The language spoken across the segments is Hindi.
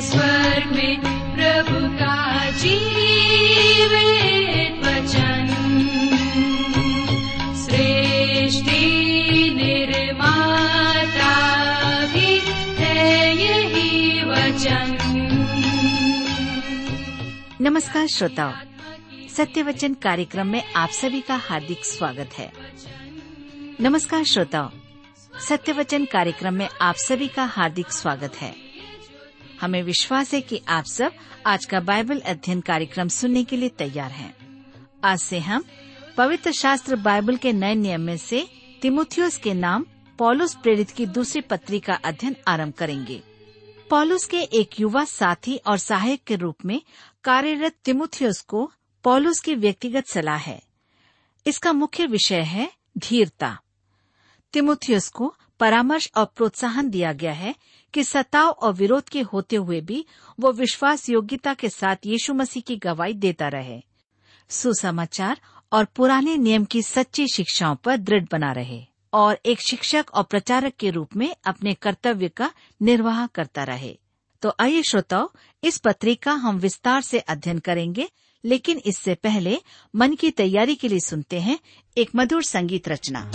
स्वर्ग में प्रभु का जीवित वचन। सृष्टि निर्माता भी है यही वचन। नमस्कार श्रोताओं सत्य वचन कार्यक्रम में आप सभी का हार्दिक स्वागत है। नमस्कार श्रोताओं सत्य वचन कार्यक्रम में आप सभी का हार्दिक स्वागत है। हमें विश्वास है कि आप सब आज का बाइबल अध्ययन कार्यक्रम सुनने के लिए तैयार हैं। आज से हम पवित्र शास्त्र बाइबल के नए नियम में से तिमुथियुस के नाम पॉलुस प्रेरित की दूसरी पत्री का अध्ययन आरंभ करेंगे। पॉलुस के एक युवा साथी और सहायक के रूप में कार्यरत तिमुथियुस को पॉलुस की व्यक्तिगत सलाह है। इसका मुख्य विषय है धीरता। तिमुथियुस को परामर्श और प्रोत्साहन दिया गया है कि सताव और विरोध के होते हुए भी वो विश्वास योग्यता के साथ यीशु मसीह की गवाही देता रहे। सुसमाचार और पुराने नियम की सच्ची शिक्षाओं पर दृढ़ बना रहे और एक शिक्षक और प्रचारक के रूप में अपने कर्तव्य का निर्वाह करता रहे। तो आइए श्रोताओ, इस पत्री का हम विस्तार से अध्ययन करेंगे, लेकिन इससे पहले मन की तैयारी के लिए सुनते हैं एक मधुर संगीत रचना।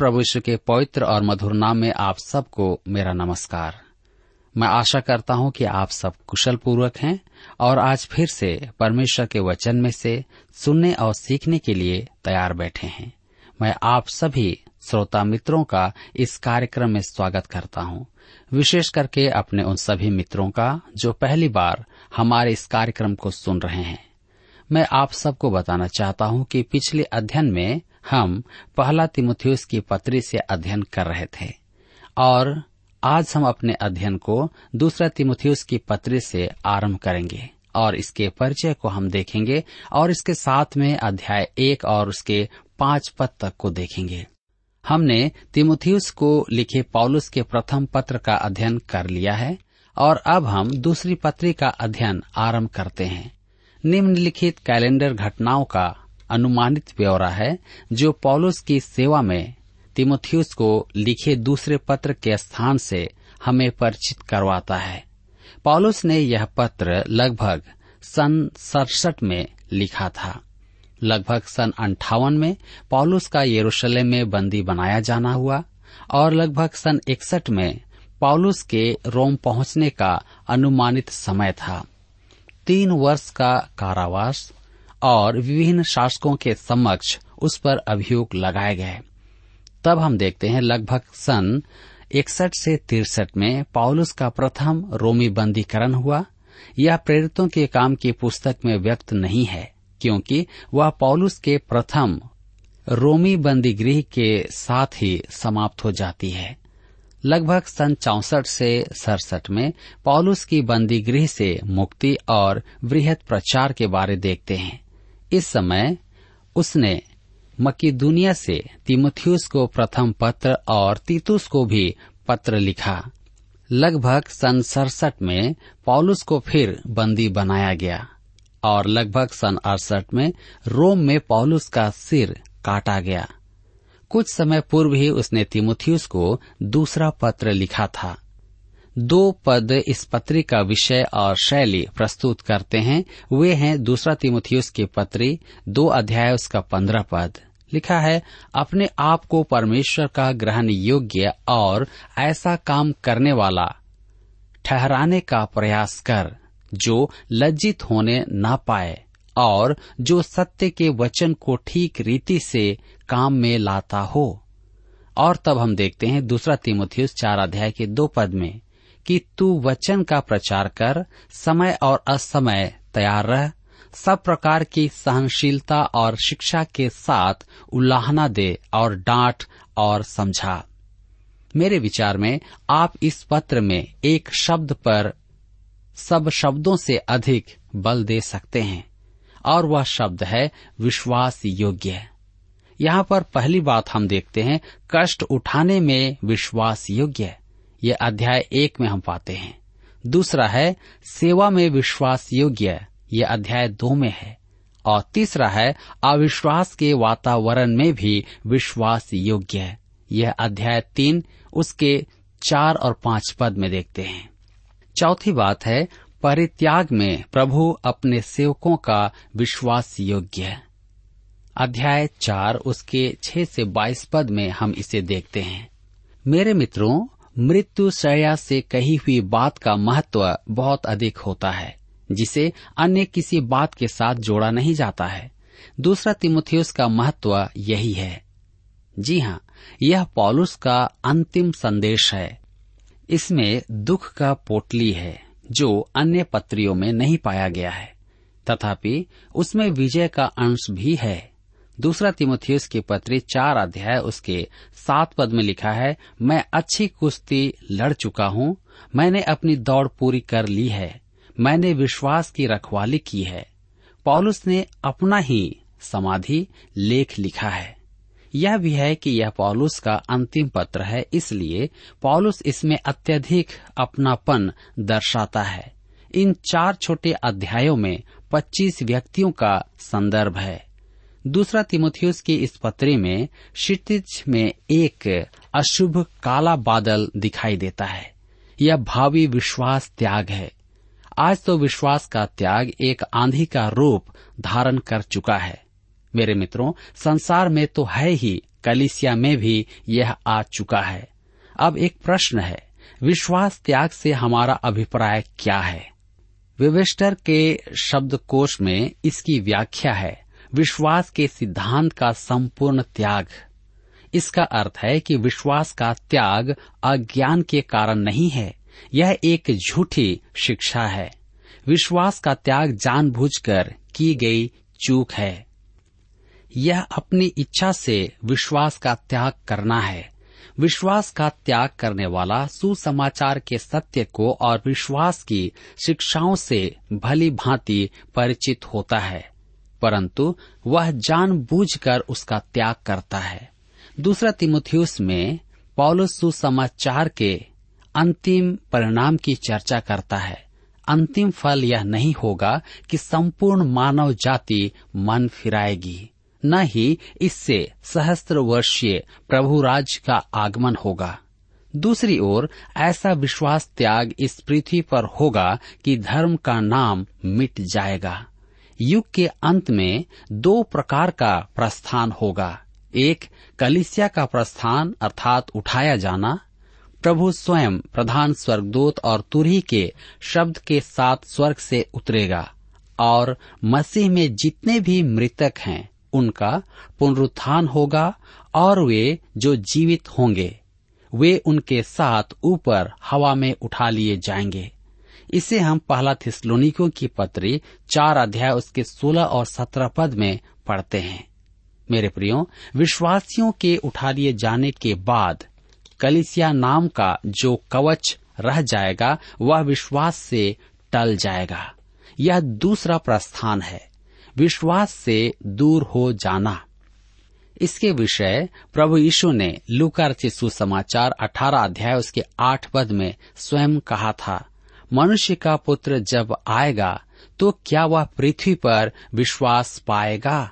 प्रभु के पवित्र और मधुर नाम में आप सबको मेरा नमस्कार। मैं आशा करता हूँ कि आप सब कुशल पूर्वक हैं और आज फिर से परमेश्वर के वचन में से सुनने और सीखने के लिए तैयार बैठे हैं। मैं आप सभी श्रोता मित्रों का इस कार्यक्रम में स्वागत करता हूँ। विशेष करके अपने उन सभी मित्रों का जो पहली बार हमारे इस कार्यक्रम को सुन रहे हैं। मैं आप सबको बताना चाहता हूँ कि पिछले अध्ययन में हम पहला तिमुथियुस की पत्री से अध्ययन कर रहे थे, और आज हम अपने अध्ययन को दूसरा तिमुथियुस की पत्री से आरंभ करेंगे, और इसके परिचय को हम देखेंगे, और इसके साथ में अध्याय एक और उसके पाँच पद तक को देखेंगे। हमने तिमुथियुस को लिखे पॉलुस के प्रथम पत्र का अध्ययन कर लिया है, और अब हम दूसरी पत्री का अध्ययन आरंभ करते हैं। निम्नलिखित कैलेंडर घटनाओं का अनुमानित ब्यौरा है, जो पौलुस की सेवा में तिमुथियुस को लिखे दूसरे पत्र के स्थान से हमें परिचित करवाता है। पौलुस ने यह पत्र लगभग सन सड़सठ में लिखा था। लगभग सन अंठावन में पॉलुस का यरूशलेम में बंदी बनाया जाना हुआ और लगभग सन इकसठ में पॉलुस के रोम पहुँचने का अनुमानित समय था। तीन वर्ष का कारावास और विभिन्न शासकों के समक्ष उस पर अभियोग लगाए गए। तब हम देखते हैं लगभग सन इकसठ से तिरसठ में पौलुस का प्रथम रोमी बंदीकरण हुआ। यह प्रेरितों के काम की पुस्तक में व्यक्त नहीं है, क्योंकि वह पौलुस के प्रथम रोमी बंदीगृह के साथ ही समाप्त हो जाती है। लगभग सन चौसठ से सड़सठ में पॉलुस की बंदी गृह से मुक्ति और वृहद प्रचार के बारे देखते हैं। इस समय उसने मकीदुनिया से तिमुथियुस को प्रथम पत्र और तीतुस को भी पत्र लिखा। लगभग सन सड़सठ में पौलुस को फिर बंदी बनाया गया और लगभग सन अड़सठ में रोम में पौलुस का सिर काटा गया। कुछ समय पूर्व ही उसने तिमुथियुस को दूसरा पत्र लिखा था। दो पद इस पत्री का विषय और शैली प्रस्तुत करते हैं। वे हैं दूसरा तिमुथियुस के पत्री, दो अध्याय उसका पंद्रह पद। लिखा है, अपने आप को परमेश्वर का ग्रहण योग्य और ऐसा काम करने वाला, ठहराने का प्रयास कर, जो लज्जित होने ना पाए। और जो सत्य के वचन को ठीक रीति से काम में लाता हो। और तब हम देखते हैं दूसरा तिमुथियुस चार अध्याय के दो पद में कि तू वचन का प्रचार कर, समय और असमय तैयार रह, सब प्रकार की सहनशीलता और शिक्षा के साथ उल्लाहना दे और डांट और समझा। मेरे विचार में आप इस पत्र में एक शब्द पर सब शब्दों से अधिक बल दे सकते हैं। और वह शब्द है विश्वास योग्य यहाँ पर पहली बात हम देखते हैं, कष्ट उठाने में विश्वास योग्य यह अध्याय एक में हम पाते हैं। दूसरा है, सेवा में विश्वास योग्य यह अध्याय दो में है। और तीसरा है, अविश्वास के वातावरण में भी विश्वास योग्य यह अध्याय तीन, उसके चार और पाँच पद में देखते हैं। चौथी बात है परित्याग में प्रभु अपने सेवकों का विश्वास योग्य है। अध्याय चार, उसके छह से बाईस पद में हम इसे देखते हैं। मेरे मित्रों, मृत्यु शया से कही हुई बात का महत्व बहुत अधिक होता है, जिसे अन्य किसी बात के साथ जोड़ा नहीं जाता है। दूसरा तिमुथियुस का महत्व यही है। जी हाँ यह पॉलुस का अंतिम संदेश है। इसमें दुख का पोटली है। जो अन्य पत्रियों में नहीं पाया गया है। तथापि, उसमें विजय का अंश भी है। दूसरा तिमुथियुस की पत्री चार अध्याय उसके सात पद में लिखा है, मैं अच्छी कुश्ती लड़ चुका हूँ, मैंने अपनी दौड़ पूरी कर ली है, मैंने विश्वास की रखवाली की है। पॉलुस ने अपना ही समाधि लेख लिखा है। यह भी है कि यह पॉलुस का अंतिम पत्र है, इसलिए पॉलुस इसमें अत्यधिक अपनापन दर्शाता है। इन चार छोटे अध्यायों में 25 व्यक्तियों का संदर्भ है। दूसरा तिमुथियुस की इस पत्री में क्षितिज में एक अशुभ काला बादल दिखाई देता है। यह भावी विश्वास त्याग है। आज तो विश्वास का त्याग एक आंधी का रूप धारण कर चुका है। मेरे मित्रों, संसार में तो है ही, कलिसिया में भी यह आ चुका है। अब एक प्रश्न है, विश्वास त्याग से हमारा अभिप्राय क्या है? विवेस्टर के शब्दकोश में इसकी व्याख्या है, विश्वास के सिद्धांत का संपूर्ण त्याग। इसका अर्थ है कि विश्वास का त्याग अज्ञान के कारण नहीं है, यह एक झूठी शिक्षा है। विश्वास का त्याग जानबूझकर की गई चूक है। यह अपनी इच्छा से विश्वास का त्याग करना है। विश्वास का त्याग करने वाला सुसमाचार के सत्य को और विश्वास की शिक्षाओं से भली भांति परिचित होता है, परंतु वह जानबूझकर उसका त्याग करता है। दूसरा तिमुथियुस में पौलुस सुसमाचार के अंतिम परिणाम की चर्चा करता है। अंतिम फल यह नहीं होगा कि संपूर्ण मानव जाति मन फिराएगी। न ही इससे सहस्त्र वर्षीय प्रभु राज का आगमन होगा। दूसरी ओर, ऐसा विश्वास त्याग इस पृथ्वी पर होगा कि धर्म का नाम मिट जाएगा। युग के अंत में दो प्रकार का प्रस्थान होगा। एक, कलिसिया का प्रस्थान अर्थात उठाया जाना। प्रभु स्वयं प्रधान स्वर्गदूत और तुरही के शब्द के साथ स्वर्ग से उतरेगा और मसीह में जितने भी मृतक हैं उनका पुनरुत्थान होगा और वे जो जीवित होंगे, वे उनके साथ ऊपर हवा में उठा लिए जाएँगे। इसे हम पहला थिस्लोनिकों की पत्री चार अध्याय उसके सोलह और सत्रह पद में पढ़ते हैं। मेरे प्रियो, विश्वासियों के उठा लिए जाने के बाद कलिसिया नाम का जो कवच रह जाएगा, वह विश्वास से टल जाएगा। यह दूसरा प्रस्थान है। विश्वास से दूर हो जाना। इसके विषय प्रभु यीशु ने लूका रचित सुसमाचार अठारह अध्याय उसके आठ पद में स्वयं कहा था, मनुष्य का पुत्र जब आएगा तो क्या वह पृथ्वी पर विश्वास पाएगा?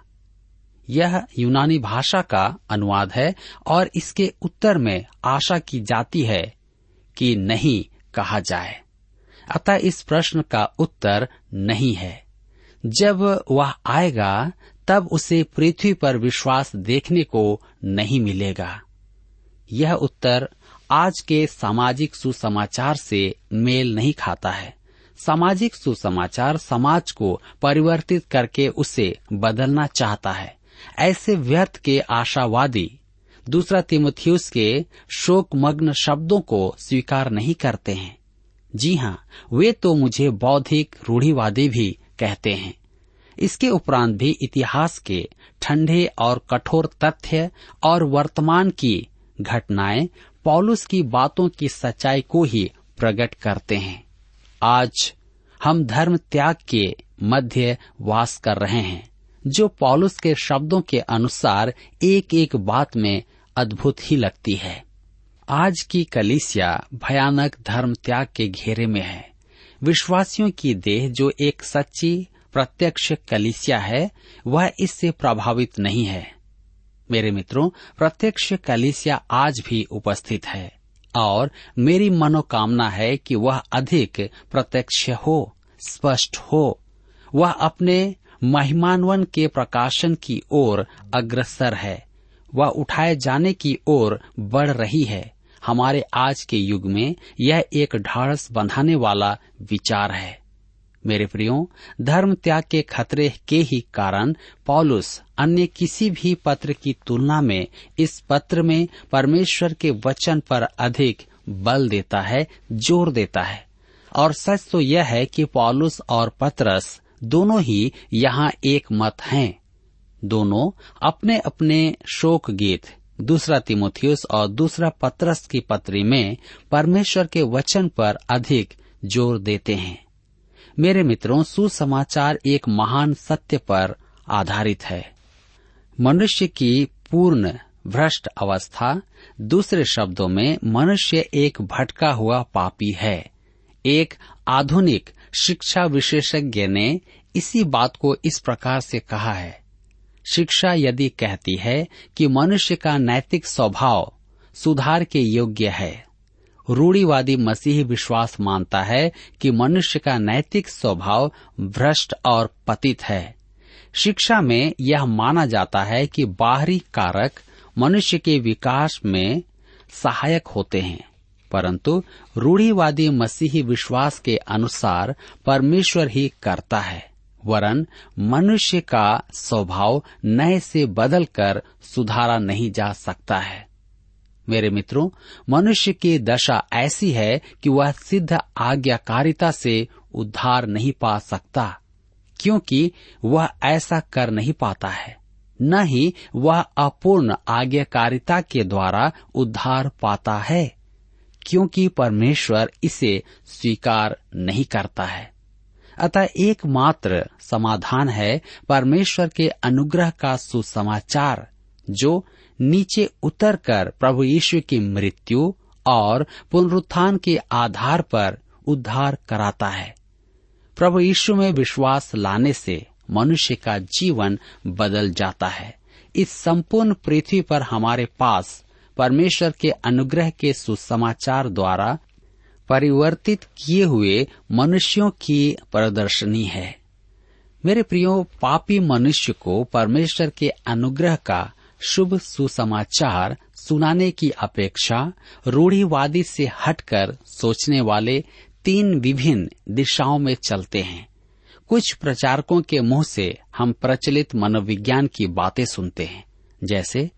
यह यूनानी भाषा का अनुवाद है और इसके उत्तर में आशा की जाती है कि नहीं कहा जाए। अतः इस प्रश्न का उत्तर नहीं है। जब वह आएगा, तब उसे पृथ्वी पर विश्वास देखने को नहीं मिलेगा। यह उत्तर आज के सामाजिक सुसमाचार से मेल नहीं खाता है। सामाजिक सुसमाचार समाज को परिवर्तित करके उसे बदलना चाहता है। ऐसे व्यर्थ के आशावादी दूसरा तिमुथियुस के शोकमग्न शब्दों को स्वीकार नहीं करते हैं। जी हाँ वे तो मुझे बौद्धिक रूढ़िवादी भी कहते हैं। इसके उपरांत भी इतिहास के ठंडे और कठोर तथ्य और वर्तमान की घटनाएँ पॉलुस की बातों की सच्चाई को ही प्रकट करते हैं। आज हम धर्म त्याग के मध्य वास कर रहे हैं, जो पॉलुस के शब्दों के अनुसार एक एक बात में अद्भुत ही लगती है। आज की कलिसिया भयानक धर्म त्याग के घेरे में है। विश्वासियों की देह जो एक सच्ची प्रत्यक्ष कलिसिया है, वह इससे प्रभावित नहीं है। मेरे मित्रों, प्रत्यक्ष कलिसिया आज भी उपस्थित है, और मेरी मनोकामना है कि वह अधिक प्रत्यक्ष हो, स्पष्ट हो। वह अपने महिमान्वन के प्रकाशन की ओर अग्रसर है। वह उठाए जाने की ओर बढ़ रही है। हमारे आज के युग में यह एक ढाढ़स बंधाने वाला विचार है। मेरे प्रियो, धर्म त्याग के खतरे के ही कारण पौलुस अन्य किसी भी पत्र की तुलना में इस पत्र में परमेश्वर के वचन पर अधिक बल देता है, ज़ोर देता है। और सच तो यह है कि पौलुस और पत्रस दोनों ही यहाँ एक मत हैं। दोनों अपने अपने शोक गीत दूसरा तिमोथियस और दूसरा पत्रस की पत्री में परमेश्वर के वचन पर अधिक ज़ोर देते हैं। मेरे मित्रों, सुसमाचार एक महान सत्य पर आधारित है। मनुष्य की पूर्ण भ्रष्ट अवस्था दूसरे शब्दों में मनुष्य एक भटका हुआ पापी है। एक आधुनिक शिक्षा विशेषज्ञ ने इसी बात को इस प्रकार से कहा है। शिक्षा यदि कहती है कि मनुष्य का नैतिक स्वभाव सुधार के योग्य है। रूढ़ीवादी मसीही विश्वास मानता है कि मनुष्य का नैतिक स्वभाव भ्रष्ट और पतित है। शिक्षा में यह माना जाता है कि बाहरी कारक मनुष्य के विकास में सहायक होते हैं, परंतु रूढ़ीवादी मसीही विश्वास के अनुसार परमेश्वर ही करता है। वरन मनुष्य का स्वभाव नए से बदलकर सुधारा नहीं जा सकता है। मेरे मित्रों, मनुष्य की दशा ऐसी है कि वह सिद्ध आज्ञाकारिता से उद्धार नहीं पा सकता, क्योंकि वह ऐसा कर नहीं पाता है। न ही वह अपूर्ण आज्ञाकारिता के द्वारा उद्धार पाता है, क्योंकि परमेश्वर इसे स्वीकार नहीं करता है। अतः एकमात्र समाधान है परमेश्वर के अनुग्रह का सुसमाचार, जो नीचे उतरकर प्रभु यीशु की मृत्यु और पुनरुत्थान के आधार पर उद्धार कराता है। प्रभु यीशु में विश्वास लाने से मनुष्य का जीवन बदल जाता है। इस संपूर्ण पृथ्वी पर हमारे पास परमेश्वर के अनुग्रह के सुसमाचार द्वारा परिवर्तित किए हुए मनुष्यों की प्रदर्शनी है। मेरे प्रियो, पापी मनुष्य को परमेश्वर के अनुग्रह का शुभ सुसमाचार सुनाने की अपेक्षा रूढ़ीवादी से हटकर सोचने वाले तीन विभिन्न दिशाओं में चलते हैं। कुछ प्रचारकों के मुँह से हम प्रचलित मनोविज्ञान की बातें सुनते हैं, जैसे,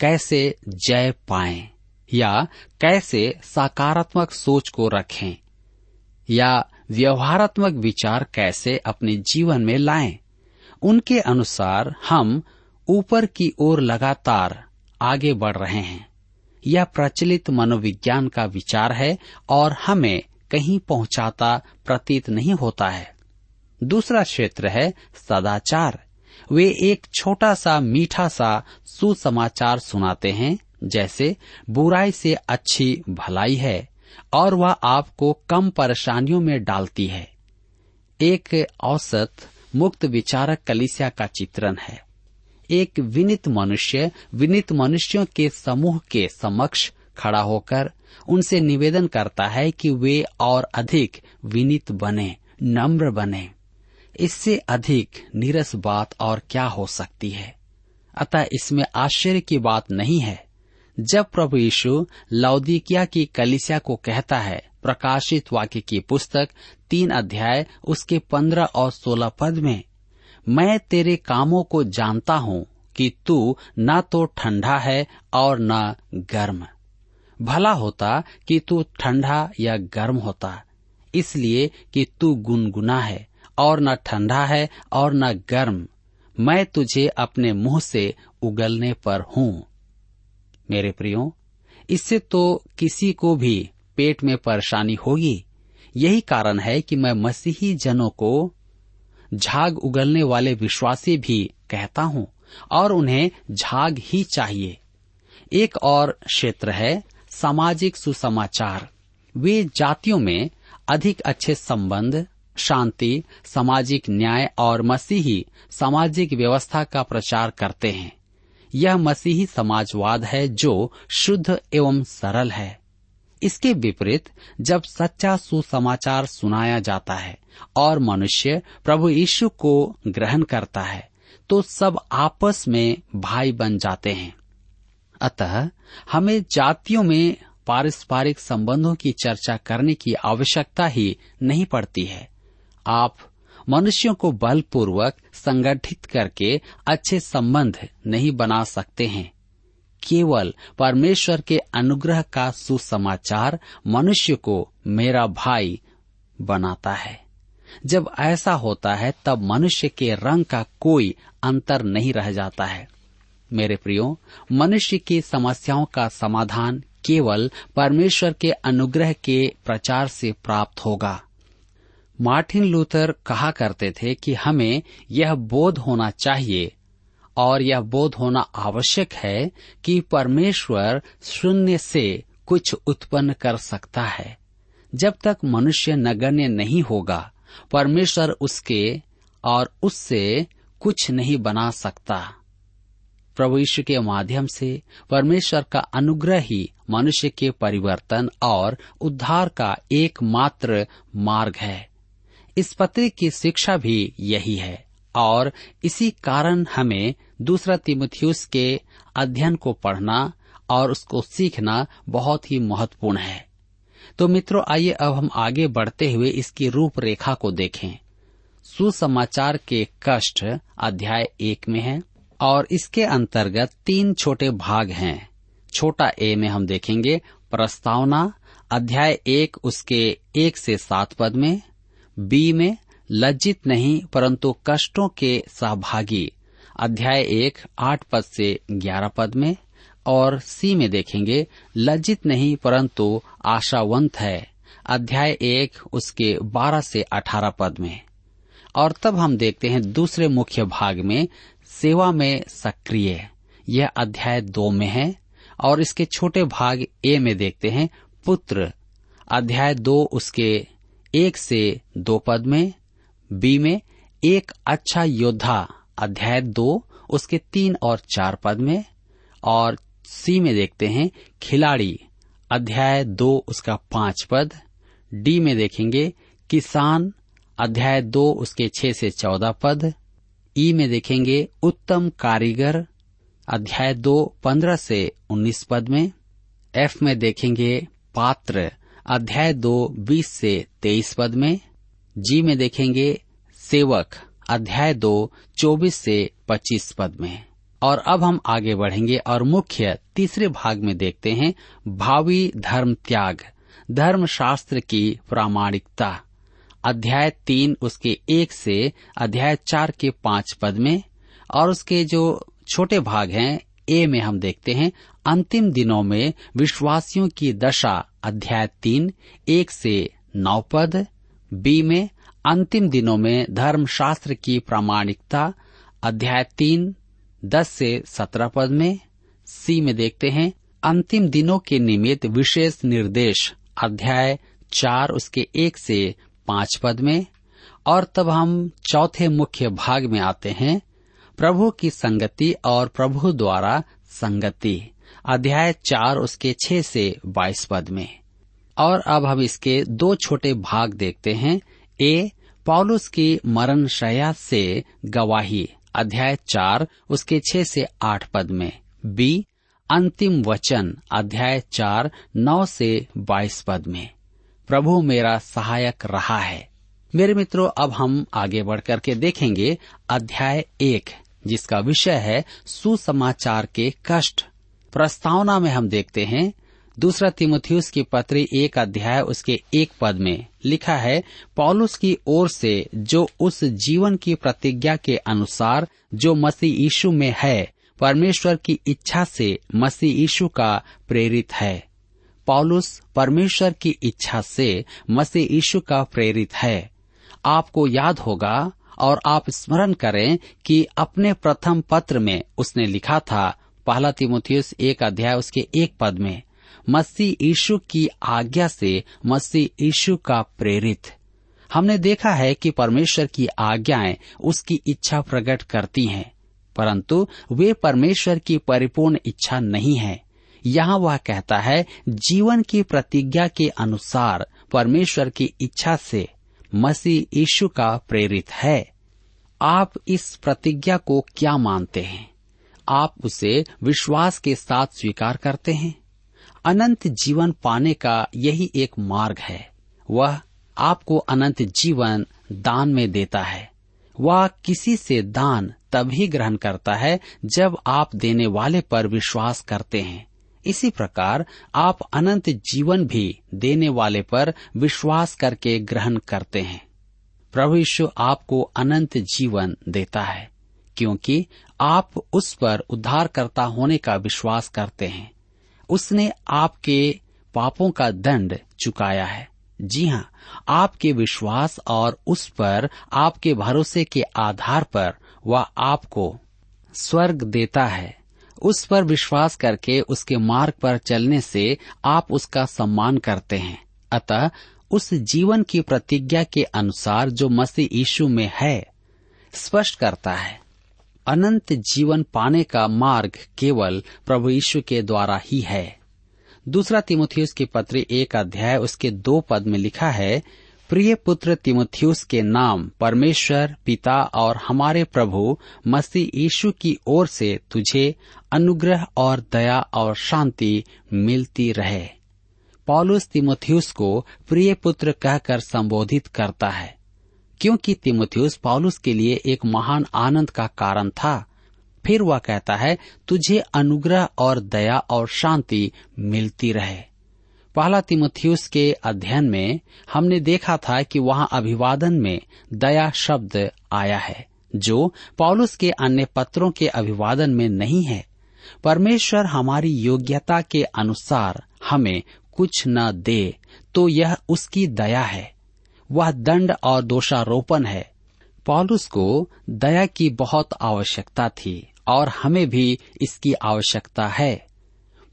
कैसे जय पाएँ? या कैसे सकारात्मक सोच को रखें, या व्यवहारात्मक विचार कैसे अपने जीवन में लाएँ, उनके अनुसार हम ऊपर की ओर लगातार आगे बढ़ रहे हैं। यह प्रचलित मनोविज्ञान का विचार है और हमें कहीं पहुंचाता प्रतीत नहीं होता है। दूसरा क्षेत्र है सदाचार। वे एक छोटा सा, मीठा सा सुसमाचार सुनाते हैं जैसे बुराई से अच्छी भलाई है और वह आपको कम परेशानियों में डालती है। एक औसत मुक्त विचारक कलिसिया का चित्रण है। एक विनित मनुष्य विनित मनुष्यों के समूह के समक्ष खड़ा होकर उनसे निवेदन करता है कि वे और अधिक विनीत बने, नम्र बने। इससे अधिक नीरस बात और क्या हो सकती है? अतः इसमें आश्चर्य की बात नहीं है। जब प्रभु यीशु लौदिकिया की कलिसिया को कहता है, प्रकाशित वाक्य की पुस्तक तीन अध्याय, उसके पंद्रह और सोलह पद में, मैं तेरे कामों को जानता हूँ कि तू न तो ठंडा है और न गर्म। भला होता कि तू ठंडा या गर्म होता, इसलिए कि तू गुनगुना है और न ठंडा है और न गर्म। मैं तुझे अपने मुँह से उगलने पर हूँ। मेरे प्रियो, इससे तो किसी को भी पेट में परेशानी होगी। यही कारण है कि मैं मसीही जनों को झाग उगलने वाले विश्वासी भी कहता हूँ और उन्हें झाग ही चाहिए। एक और क्षेत्र है सामाजिक सुसमाचार। वे जातियों में अधिक अच्छे संबंध, शांति, सामाजिक न्याय और मसीही सामाजिक व्यवस्था का प्रचार करते हैं। यह मसीही समाजवाद है जो शुद्ध एवं सरल है। इसके विपरीत, जब सच्चा सुसमाचार सुनाया जाता है और मनुष्य प्रभु यीशु को ग्रहण करता है तो सब आपस में भाई बन जाते हैं। अतः हमें जातियों में पारस्परिक संबंधों की चर्चा करने की आवश्यकता ही नहीं पड़ती है। आप मनुष्यों को बलपूर्वक संगठित करके अच्छे संबंध नहीं बना सकते हैं। केवल परमेश्वर के अनुग्रह का सुसमाचार मनुष्य को मेरा भाई बनाता है। जब ऐसा होता है, तब मनुष्य के रंग का कोई अंतर नहीं रह जाता है। मेरे प्रियो, मनुष्य की समस्याओं का समाधान केवल परमेश्वर के अनुग्रह के प्रचार से प्राप्त होगा। मार्टिन लूथर कहा करते थे कि हमें यह बोध होना चाहिए और यह बोध होना आवश्यक है कि परमेश्वर शून्य से कुछ उत्पन्न कर सकता है। जब तक मनुष्य नगण्य नहीं होगा, परमेश्वर उसके और उससे कुछ नहीं बना सकता। प्रभु यीशु के माध्यम से परमेश्वर का अनुग्रह ही मनुष्य के परिवर्तन और उद्धार का एकमात्र मार्ग है। इस पत्र की शिक्षा भी यही है। और इसी कारण हमें दूसरा तिमुथियुस के अध्ययन को पढ़ना और उसको सीखना बहुत ही महत्वपूर्ण है। तो मित्रों, आइए अब हम आगे बढ़ते हुए इसकी रूपरेखा को देखें। सुसमाचार के कष्ट अध्याय एक में है, और इसके अंतर्गत तीन छोटे भाग हैं। छोटा ए में हम देखेंगे प्रस्तावना, अध्याय एक उसके एक से सात पद में बी में लज्जित नहीं, परंतु कष्टों के सहभागी। अध्याय एक, आठ पद से ग्यारह पद में, और सी में देखेंगे, लज्जित नहीं, परंतु आशावंत है। अध्याय एक, उसके बारह से अठारह पद में। और तब हम देखते हैं दूसरे मुख्य भाग में, सेवा में सक्रिय। यह अध्याय दो में है, और इसके छोटे भाग ए में देखते हैं, पुत्र। अध्याय दो, उसके एक से दो पद में, बी में एक अच्छा योद्धा, अध्याय दो, उसके तीन और चार पद में, और सी में देखते हैं खिलाड़ी, अध्याय दो, उसका पाँच पद, डी में देखेंगे किसान, अध्याय दो, उसके छह से चौदह पद, ई में देखेंगे उत्तम कारीगर, अध्याय दो, पंद्रह से उन्नीस पद में, एफ़ में देखेंगे पात्र अध्याय दो, बीस से तेईस पद में, जी में देखेंगे सेवक, अध्याय दो, चौबीस से पच्चीस पद में। और अब हम आगे बढ़ेंगे और मुख्य तीसरे भाग में देखते हैं, भावी धर्म त्याग धर्म शास्त्र की प्रामाणिकता। अध्याय तीन, उसके एक से अध्याय चार के पाँच पद में, और उसके जो छोटे भाग हैं, ए में हम देखते हैं, अंतिम दिनों में विश्वासियों की दशा अध्याय तीन, एक से नौ पद, बी में अंतिम दिनों में धर्म शास्त्र की प्रामाणिकता, अध्याय तीन, दस से सत्रह पद में, सी में देखते हैं, अंतिम दिनों के निमित्त विशेष निर्देश, अध्याय चार, उसके एक से पाँच पद में, और तब हम चौथे मुख्य भाग में आते हैं, प्रभु की संगति और प्रभु द्वारा संगति। अध्याय चार उसके छह से बाईस पद में। और अब हम इसके दो छोटे भाग देखते हैं। ए, पॉलुस की मरण शया से गवाही, अध्याय चार उसके छह से आठ पद में। बी, अंतिम वचन, अध्याय चार नौ से बाईस पद में। प्रभु मेरा सहायक रहा है। मेरे मित्रों, अब हम आगे बढ़कर के देखेंगे अध्याय एक, जिसका विषय है सुसमाचार के कष्ट। प्रस्तावना में हम देखते हैं, दूसरा तिमुथियुस की पत्री एक अध्याय उसके एक पद में लिखा है, पौलुस की ओर से जो उस जीवन की प्रतिज्ञा के अनुसार जो मसीह यीशु में है, परमेश्वर की इच्छा से मसीह यीशु का प्रेरित है। पौलुस परमेश्वर की इच्छा से मसीह यीशु का प्रेरित है। आपको याद होगा और आप स्मरण करें कि अपने प्रथम पत्र में उसने लिखा था पहला तिमुथियुस एक अध्याय, उसके एक पद में, मसीह यीशु की आज्ञा से मसीह यीशु का प्रेरित। हमने देखा है कि परमेश्वर की आज्ञाएँ उसकी इच्छा प्रकट करती हैं, परंतु वे परमेश्वर की परिपूर्ण इच्छा नहीं है। यहाँ वह कहता है, जीवन की प्रतिज्ञा के अनुसार परमेश्वर की इच्छा से मसीह यीशु का प्रेरित है। आप इस प्रतिज्ञा को क्या मानते हैं? आप उसे विश्वास के साथ स्वीकार करते हैं। अनंत जीवन पाने का यही एक मार्ग है। वह आपको अनंत जीवन दान में देता है। वह किसी से दान तभी ग्रहण करता है जब आप देने वाले पर विश्वास करते हैं। इसी प्रकार आप अनंत जीवन भी देने वाले पर विश्वास करके ग्रहण करते हैं। प्रभु यीशु आपको अनंत जीवन देता है। क्योंकि आप उस पर उद्धारकर्ता होने का विश्वास करते हैं। उसने आपके पापों का दंड चुकाया है। जी हाँ आपके विश्वास और उस पर आपके भरोसे के आधार पर वह आपको स्वर्ग देता है। उस पर विश्वास करके उसके मार्ग पर चलने से आप उसका सम्मान करते हैं। अतः उस जीवन की प्रतिज्ञा के अनुसार जो मसीह यीशु में है, स्पष्ट करता है। अनंत जीवन पाने का मार्ग केवल प्रभु यीशु के द्वारा ही है। दूसरा तिमुथियुस की पत्र एक अध्याय, उसके दो पद में लिखा है, प्रिय पुत्र तिमुथियुस के नाम परमेश्वर, पिता और हमारे प्रभु, मसीह यीशु की ओर से तुझे अनुग्रह और दया और शांति मिलती रहे। पॉलुस तिमुथियुस को प्रिय पुत्र कहकर संबोधित करता है। क्योंकि तिमुथियुस पॉलुस के लिए एक महान आनंद का कारण था। फिर वह कहता है, तुझे अनुग्रह और दया और शांति मिलती रहे। पहला तिमुथियुस के अध्ययन में हमने देखा था कि वहाँ अभिवादन में दया शब्द आया है, जो पौलुस के अन्य पत्रों के अभिवादन में नहीं है। परमेश्वर हमारी योग्यता के अनुसार हमें कुछ न दे तो यह उसकी दया है। वह दंड और दोषारोपण है। पॉलुस को दया की बहुत आवश्यकता थी और हमें भी इसकी आवश्यकता है।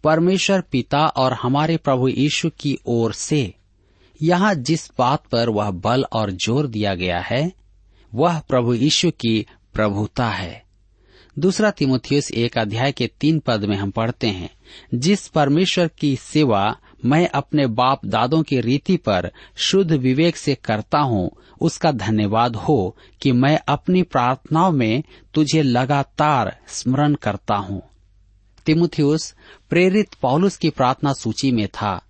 परमेश्वर पिता और हमारे प्रभु यीशु की ओर से यहाँ जिस बात पर वह बल और ज़ोर दिया गया है, वह प्रभु यीशु की प्रभुता है। दूसरा तिमुथियस एक अध्याय के तीन पद में हम पढ़ते हैं, जिस परमेश्वर की सेवा मैं अपने बाप दादों की रीति पर शुद्ध विवेक से करता हूँ। उसका धन्यवाद हो कि मैं अपनी प्रार्थनाओं में तुझे लगातार स्मरण करता हूँ। तिमुथियुस प्रेरित पौलुस की प्रार्थना सूची में था।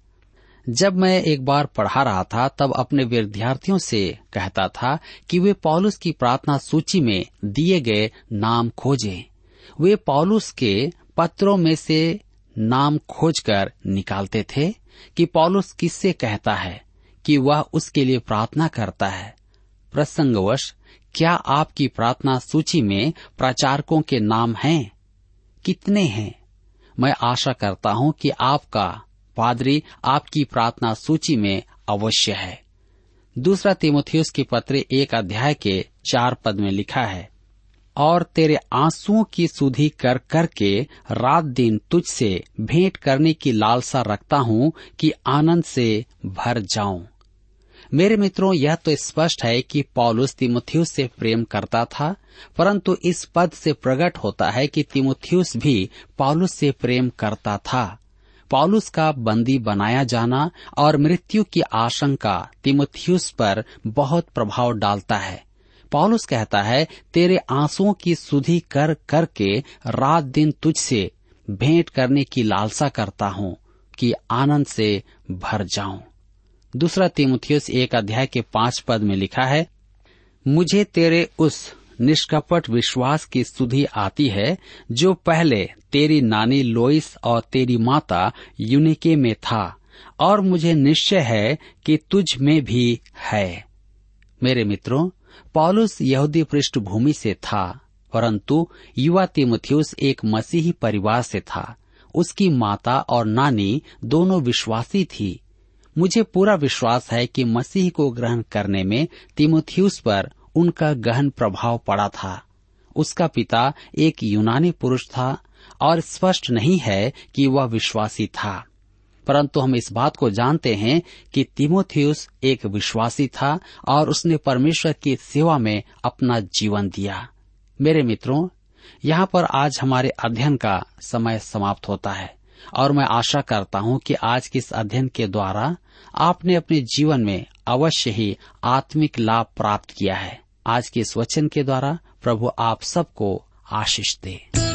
जब मैं एक बार पढ़ा रहा था, तब अपने विद्यार्थियों से कहता था कि वे पौलुस की प्रार्थना सूची में दिए गए नाम खोजें। वे पौलुस के पत्रों में से नाम खोजकर निकालते थे। कि पौलुस किससे कहता है कि वह उसके लिए प्रार्थना करता है? प्रसंगवश, क्या आपकी प्रार्थना सूची में प्रचारकों के नाम हैं? कितने हैं? मैं आशा करता हूँ कि आपका पादरी आपकी प्रार्थना सूची में अवश्य है। दूसरा तिमुथियुस की पत्र एक अध्याय के चार पद में लिखा है और तेरे आंसुओं की सुधि कर करके रात दिन तुझसे भेंट करने की लालसा रखता हूँ कि आनंद से भर जाऊँ। मेरे मित्रों, यह तो स्पष्ट है कि पॉलुस तिमुथियुस से प्रेम करता था, परंतु इस पद से प्रकट होता है कि तिमुथियुस भी पॉलुस से प्रेम करता था। पॉलुस का बंदी बनाया जाना और मृत्यु की आशंका तिमुथियुस पर बहुत प्रभाव डालता है। पौलुस कहता है, तेरे आंसुओं की सुधि कर करके रात दिन तुझसे भेंट करने की लालसा करता हूँ कि आनंद से भर जाऊँ। दूसरा तिमुथियस एक अध्याय के पाँच पद में लिखा है, मुझे तेरे उस निष्कपट विश्वास की सुधि आती है जो पहले तेरी नानी लोइस और तेरी माता यूनिके में था और मुझे निश्चय है कि तुझ में भी है। मेरे मित्रों पौलुस यहूदी पृष्ठभूमि से था, परंतु युवा तिमुथियुस एक मसीही परिवार से था। उसकी माता और नानी दोनों विश्वासी थी। मुझे पूरा विश्वास है कि मसीह को ग्रहण करने में तिमुथियुस पर उनका गहन प्रभाव पड़ा था। उसका पिता एक यूनानी पुरुष था और स्पष्ट नहीं है कि वह विश्वासी था। परंतु हम इस बात को जानते हैं कि तिमोथियस एक विश्वासी था और उसने परमेश्वर की सेवा में अपना जीवन दिया। मेरे मित्रों, यहाँ पर आज हमारे अध्ययन का समय समाप्त होता है और मैं आशा करता हूँ कि आज के इस अध्ययन के द्वारा आपने अपने जीवन में अवश्य ही आत्मिक लाभ प्राप्त किया है। आज के इस वचन के द्वारा प्रभु आप सबको आशीष दे।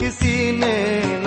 किसी ने